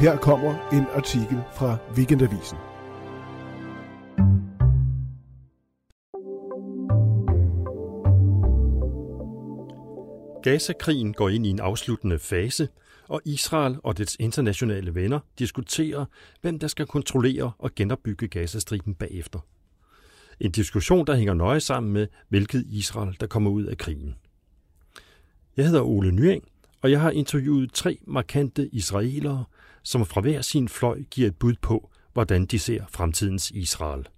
her kommer en artikel fra Weekendavisen. Gaza-krigen går ind i en afsluttende fase, og Israel og dets internationale venner diskuterer, hvem der skal kontrollere og genopbygge Gazastriben bagefter. En diskussion, der hænger nøje sammen med, hvilket Israel, der kommer ud af krigen. Jeg hedder Ole Nyeng, og jeg har interviewet tre markante israelere, som fra hver sin fløj giver et bud på, hvordan de ser fremtidens Israel.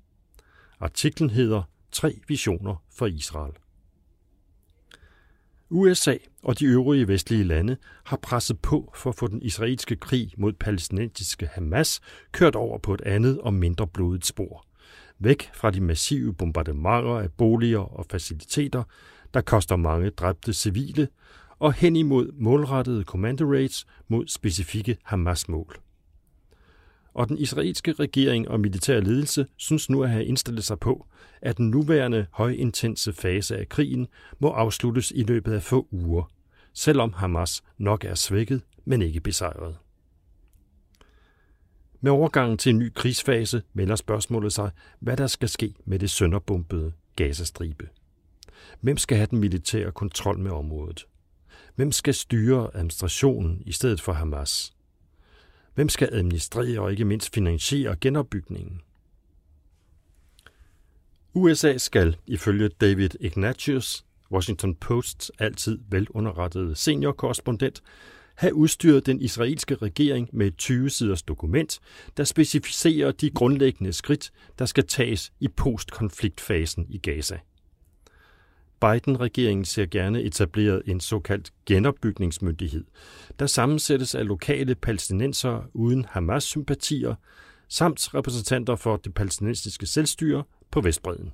Artiklen hedder Tre visioner for Israel. USA og de øvrige vestlige lande har presset på for at få den israelske krig mod palæstinensiske Hamas kørt over på et andet og mindre blodigt spor. Væk fra de massive bombardementer af boliger og faciliteter, der koster mange dræbte civile, og hen imod målrettede commando raids mod specifikke Hamas-mål. Og den israelske regering og militær ledelse synes nu at have indstillet sig på, at den nuværende højintense fase af krigen må afsluttes i løbet af få uger, selvom Hamas nok er svækket, men ikke besejret. Med overgangen til en ny krigsfase melder spørgsmålet sig, hvad der skal ske med det sønderbumpede Gazastribe. Hvem skal have den militære kontrol med området? Hvem skal styre administrationen i stedet for Hamas? Hvem skal administrere og ikke mindst finansiere genopbygningen? USA skal, ifølge David Ignatius, Washington Posts altid velunderrettede seniorkorrespondent, have udstyret den israelske regering med et 20-siders dokument, der specificerer de grundlæggende skridt, der skal tages i postkonfliktfasen i Gaza. Biden-regeringen ser gerne etableret en såkaldt genopbygningsmyndighed, der sammensættes af lokale palæstinenser uden Hamas-sympatier, samt repræsentanter for det palæstinensiske selvstyre på Vestbreden.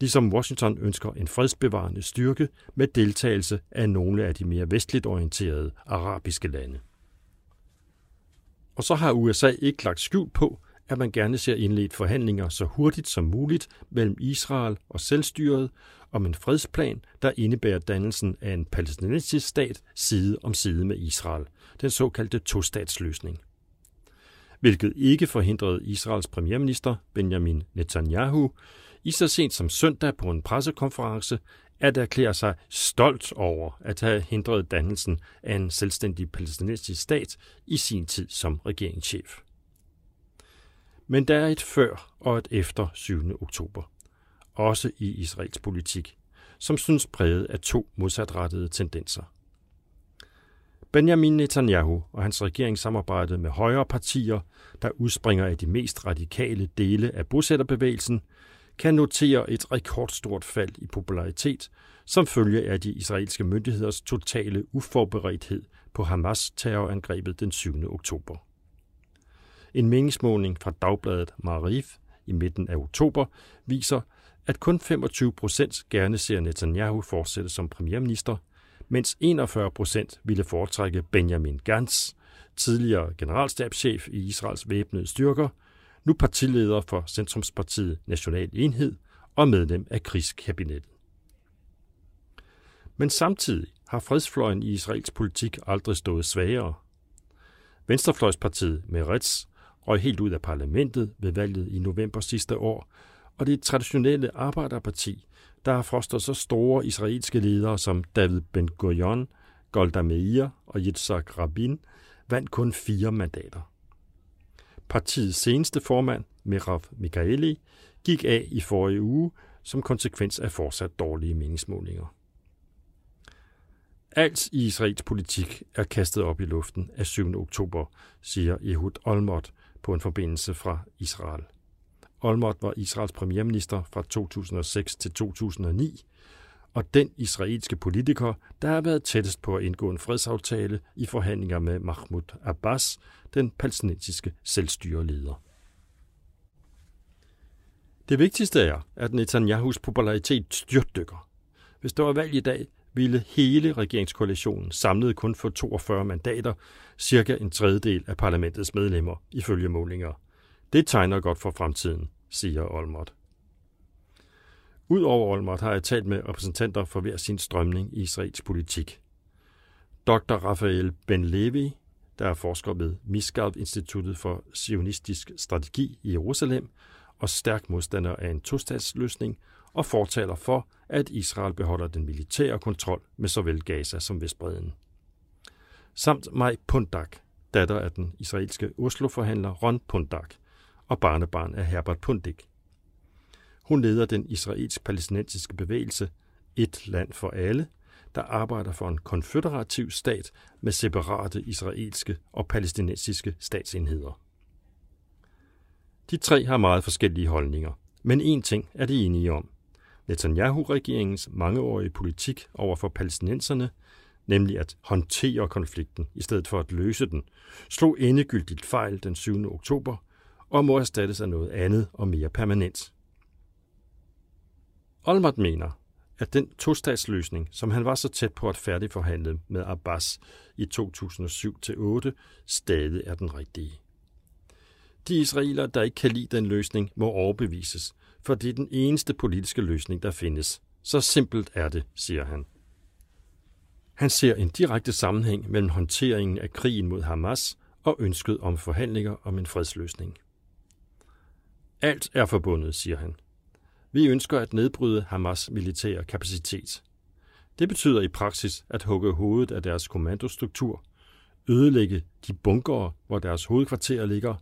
Ligesom Washington ønsker en fredsbevarende styrke med deltagelse af nogle af de mere vestligt orienterede arabiske lande. Og så har USA ikke lagt skjul på, at man gerne ser indledt forhandlinger så hurtigt som muligt mellem Israel og selvstyret om en fredsplan, der indebærer dannelsen af en palæstinensisk stat side om side med Israel, den såkaldte tostatsløsning. Hvilket ikke forhindrede Israels premierminister Benjamin Netanyahu i så sent som søndag på en pressekonference at erklære sig stolt over at have hindret dannelsen af en selvstændig palæstinensisk stat i sin tid som regeringschef. Men der er et før og et efter 7. oktober, også i Israels politik, som synes præget af to modsatrettede tendenser. Benjamin Netanyahu og hans regering samarbejdede med højre partier, der udspringer af de mest radikale dele af bosætterbevægelsen, kan notere et rekordstort fald i popularitet som følge af de israelske myndigheders totale uforberedthed på Hamas terrorangrebet den 7. oktober. En meningsmåling fra dagbladet Marif i midten af oktober viser, at kun 25 procent gerne ser Netanyahu fortsætte som premierminister, mens 41 procent ville foretrække Benjamin Gantz, tidligere generalstabschef i Israels væbnede styrker, nu partileder for Centrumspartiet National Enhed og medlem af krigskabinettet. Men samtidig har fredsfløjen i Israels politik aldrig stået svagere. Venstrefløjspartiet Meretz røg helt ud af parlamentet ved valget i november sidste år, og det traditionelle arbejderparti, der har fostret så store israelske ledere som David Ben-Gurion, Golda Meir og Yitzhak Rabin, vandt kun fire mandater. Partiets seneste formand, Merav Mikaeli, gik af i forrige uge som konsekvens af fortsat dårlige meningsmålinger. Alt i Israels politik er kastet op i luften af 7. oktober, siger Ehud Olmert på en forbindelse fra Israel. Olmert var Israels premierminister fra 2006 til 2009, og den israelske politiker, der har været tættest på at indgå en fredsaftale i forhandlinger med Mahmoud Abbas, den palæstinensiske selvstyreleder. Det vigtigste er, at Netanyahus popularitet styrtdykker. Hvis der var valg i dag, ville hele regeringskoalitionen samlet kun få 42 mandater, cirka en tredjedel af parlamentets medlemmer, ifølge målinger. Det tegner godt for fremtiden, siger Olmert. Udover Olmert har jeg talt med repræsentanter for hver sin strømning i israelsk politik. Dr. Rafael Ben Levi, der er forsker ved Misgav Instituttet for Sionistisk Strategi i Jerusalem og stærk modstander af en tostatsløsning og fortaler for, at Israel beholder den militære kontrol med såvel Gaza som Vestbreden. Samt Maj Pundak, datter af den israelske Oslo-forhandler Ron Pundak og barnebarn af Herbert Pundik. Hun leder den israelsk-palæstinensiske bevægelse Et land for alle, der arbejder for en konføderativ stat med separate israelske og palæstinensiske statsenheder. De tre har meget forskellige holdninger, men én ting er de enige om. Netanyahu-regeringens mangeårige politik over for palæstinenserne, nemlig at håndtere konflikten i stedet for at løse den, slog endegyldigt fejl den 7. oktober og må erstattes af noget andet og mere permanent. Olmert mener, at den tostatsløsning, som han var så tæt på at færdigforhandle med Abbas i 2007-8, stadig er den rigtige. De israelere, der ikke kan lide den løsning, må overbevises, for det er den eneste politiske løsning, der findes. Så simpelt er det, siger han. Han ser en direkte sammenhæng mellem håndteringen af krigen mod Hamas og ønsket om forhandlinger om en fredsløsning. Alt er forbundet, siger han. Vi ønsker at nedbryde Hamas militære kapacitet. Det betyder i praksis at hugge hovedet af deres kommandostruktur, ødelægge de bunkere, hvor deres hovedkvarter ligger,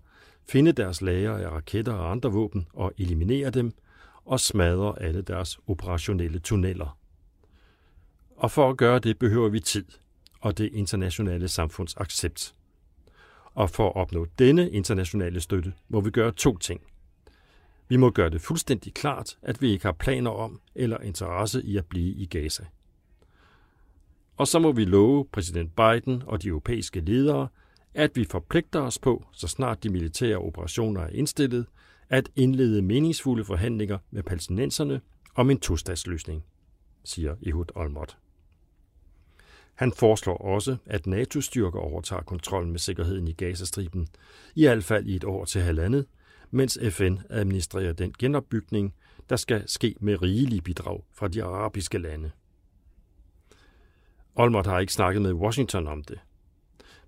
finde deres lager af raketter og andre våben og eliminere dem, og smadre alle deres operationelle tunneller. Og for at gøre det behøver vi tid og det internationale samfunds accept. Og for at opnå denne internationale støtte må vi gøre to ting – vi må gøre det fuldstændig klart, at vi ikke har planer om eller interesse i at blive i Gaza. Og så må vi love præsident Biden og de europæiske ledere, at vi forpligter os på, så snart de militære operationer er indstillet, at indlede meningsfulde forhandlinger med palæstinenserne om en tostatsløsning, siger Ehud Olmert. Han foreslår også, at NATO-styrker overtager kontrollen med sikkerheden i Gazastriben, i hvert fald i et år til halvandet, mens FN administrerer den genopbygning, der skal ske med rigelige bidrag fra de arabiske lande. Olmert har ikke snakket med Washington om det.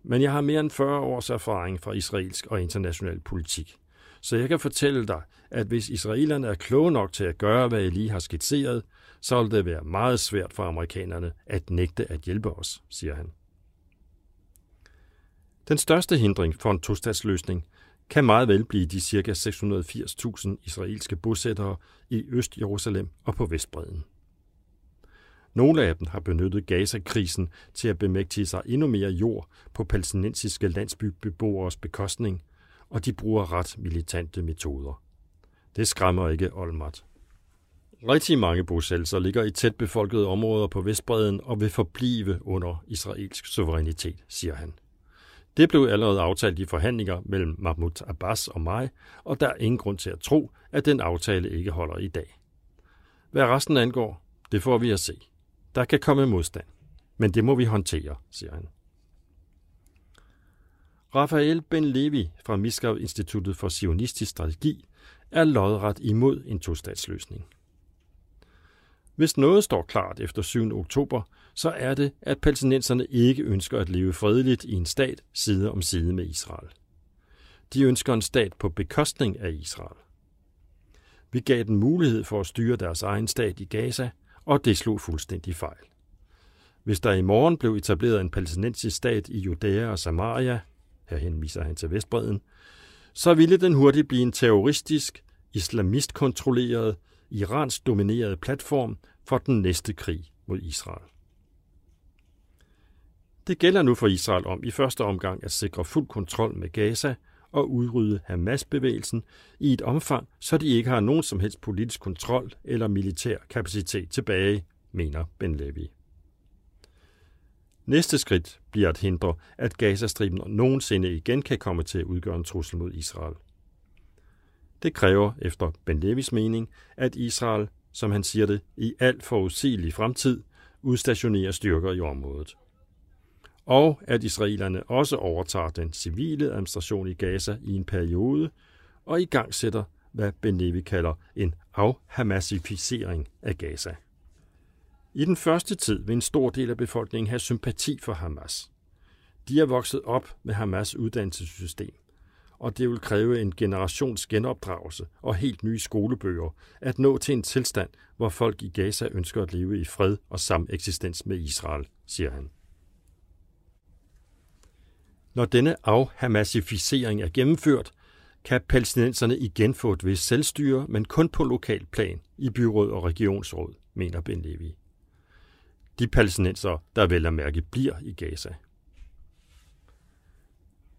Men jeg har mere end 40 års erfaring fra israelsk og international politik. Så jeg kan fortælle dig, at hvis israelerne er kloge nok til at gøre, hvad jeg lige har skitseret, så vil det være meget svært for amerikanerne at nægte at hjælpe os, siger han. Den største hindring for en tostatsløsning kan meget vel blive de ca. 680.000 israelske bosættere i Øst-Jerusalem og på Vestbreden. Nogle af dem har benyttet Gaza-krisen til at bemægtige sig endnu mere jord på palæstinensiske landsbybeboeres bekostning, og de bruger ret militante metoder. Det skræmmer ikke Olmert. Rigtig mange bosættelser ligger i tæt befolkede områder på Vestbreden og vil forblive under israelsk suverænitet, siger han. Det blev allerede aftalt i forhandlinger mellem Mahmoud Abbas og mig, og der er ingen grund til at tro, at den aftale ikke holder i dag. Hvad resten angår, det får vi at se. Der kan komme modstand, men det må vi håndtere, siger han. Rafael Ben Levi fra Miskav Instituttet for Zionistisk Strategi er lodret imod en tostatsløsning. Hvis noget står klart efter 7. oktober, så er det, at palæstinenserne ikke ønsker at leve fredeligt i en stat side om side med Israel. De ønsker en stat på bekostning af Israel. Vi gav dem mulighed for at styre deres egen stat i Gaza, og det slog fuldstændig fejl. Hvis der i morgen blev etableret en palæstinensisk stat i Judæa og Samaria, her henviser han til Vestbreden, så ville den hurtigt blive en terroristisk, islamistkontrolleret, iransk domineret platform for den næste krig mod Israel. Det gælder nu for Israel om i første omgang at sikre fuld kontrol med Gaza og udrydde Hamas-bevægelsen i et omfang, så de ikke har nogen som helst politisk kontrol eller militær kapacitet tilbage, mener Ben Levi. Næste skridt bliver at hindre, at Gazastriben nogensinde igen kan komme til at udgøre en trussel mod Israel. Det kræver, efter Ben Levis mening, at Israel, som han siger det, i al forudsigelig fremtid udstationerer styrker i området og at israelerne også overtager den civile administration i Gaza i en periode og i gang sætter, hvad Benevi kalder en afhamasificering af Gaza. I den første tid vil en stor del af befolkningen have sympati for Hamas. De er vokset op med Hamas uddannelsessystem, og det vil kræve en generations genopdragelse og helt nye skolebøger at nå til en tilstand, hvor folk i Gaza ønsker at leve i fred og sameksistens med Israel, siger han. Når denne afhamasificering er gennemført, kan palæstinenserne igen få et vist selvstyre, men kun på lokal plan i byråd og regionsråd, mener Ben Levi. De palæstinenser, der vel at mærke bliver i Gaza.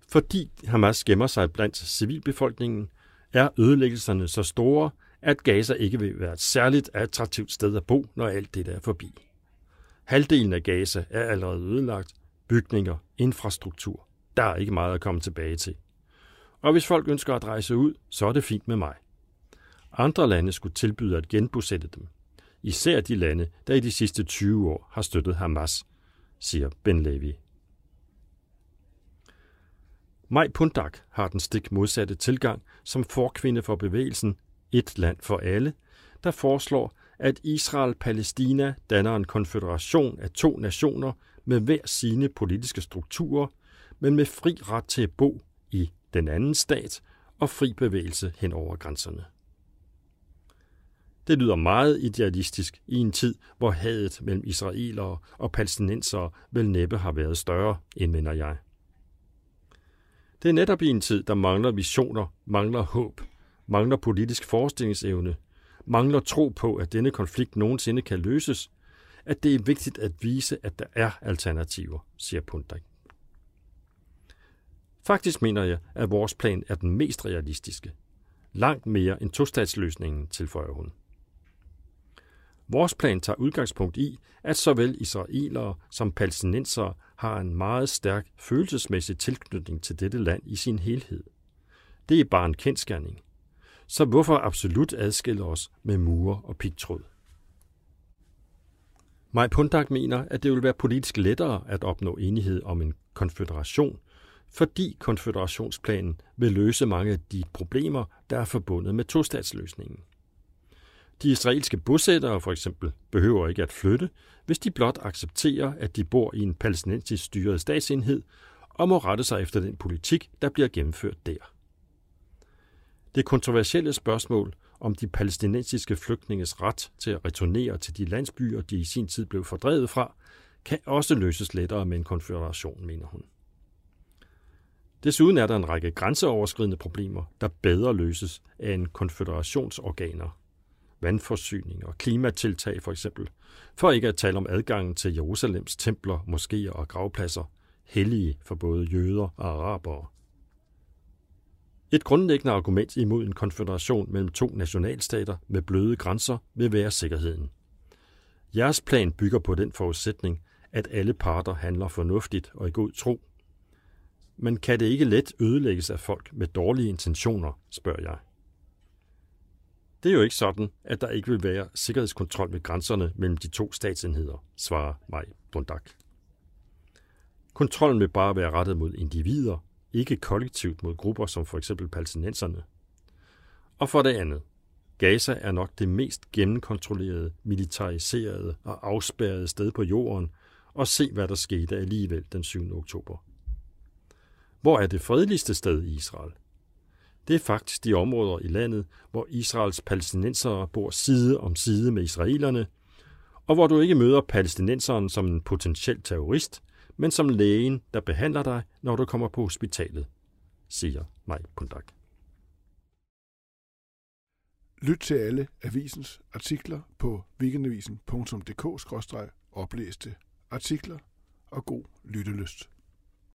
Fordi Hamas gemmer sig blandt civilbefolkningen, er ødelæggelserne så store, at Gaza ikke vil være et særligt attraktivt sted at bo, når alt det er forbi. Halvdelen af Gaza er allerede ødelagt. Bygninger, infrastruktur. Der er ikke meget at komme tilbage til. Og hvis folk ønsker at rejse ud, så er det fint med mig. Andre lande skulle tilbyde at genbosætte dem. Især de lande, der i de sidste 20 år har støttet Hamas, siger Ben Levi. Maj Pundak har den stik modsatte tilgang som forkvinde for bevægelsen Et land for alle, der foreslår, at Israel-Palæstina danner en konfederation af to nationer med hver sine politiske strukturer, men med fri ret til at bo i den anden stat og fri bevægelse hen over grænserne. Det lyder meget idealistisk i en tid, hvor hadet mellem israelere og palæstinensere vel næppe har været større, end mener jeg. Det er netop i en tid, der mangler visioner, mangler håb, mangler politisk forestillingsevne, mangler tro på, at denne konflikt nogensinde kan løses, at det er vigtigt at vise, at der er alternativer, siger Pundak. Faktisk mener jeg, at vores plan er den mest realistiske. Langt mere end tostatsløsningen, tilføjer hun. Vores plan tager udgangspunkt i, at såvel israelere som palæstinensere har en meget stærk følelsesmæssig tilknytning til dette land i sin helhed. Det er bare en kendskærning. Så hvorfor absolut adskille os med mure og pigtråd? Maj Pundak mener, at det vil være politisk lettere at opnå enighed om en konfederation, fordi konfederationsplanen vil løse mange af de problemer, der er forbundet med tostatsløsningen. De israelske bosættere for eksempel behøver ikke at flytte, hvis de blot accepterer, at de bor i en palæstinensisk styret statsenhed og må rette sig efter den politik, der bliver gennemført der. Det kontroversielle spørgsmål om de palæstinensiske flygtninges ret til at returnere til de landsbyer, de i sin tid blev fordrevet fra, kan også løses lettere med en konfederation, mener hun. Desuden er der en række grænseoverskridende problemer, der bedre løses af en konfederationsorganer, vandforsyning og klimatiltag for eksempel, for ikke at tale om adgangen til Jerusalems templer, moskéer og gravpladser, hellige for både jøder og arabere. Et grundlæggende argument imod en konfederation mellem to nationalstater med bløde grænser vil være sikkerheden. Jeres plan bygger på den forudsætning, at alle parter handler fornuftigt og i god tro. Men kan det ikke let ødelægges af folk med dårlige intentioner, spørger jeg. Det er jo ikke sådan, at der ikke vil være sikkerhedskontrol ved grænserne mellem de to statsenheder, svarer Maj Bundak. Kontrollen vil bare være rettet mod individer, ikke kollektivt mod grupper som for eksempel palæstinenserne. Og for det andet, Gaza er nok det mest gennemkontrollerede, militariserede og afspærrede sted på jorden, og se hvad der skete alligevel den 7. oktober. Hvor er det fredeligste sted i Israel? Det er faktisk de områder i landet, hvor Israels palæstinensere bor side om side med israelerne, og hvor du ikke møder palæstinenseren som en potentiel terrorist, men som lægen, der behandler dig, når du kommer på hospitalet, siger Maj Pundak. Lyt til alle avisens artikler på weekendavisen.dk-oplæste artikler og god lyttelyst.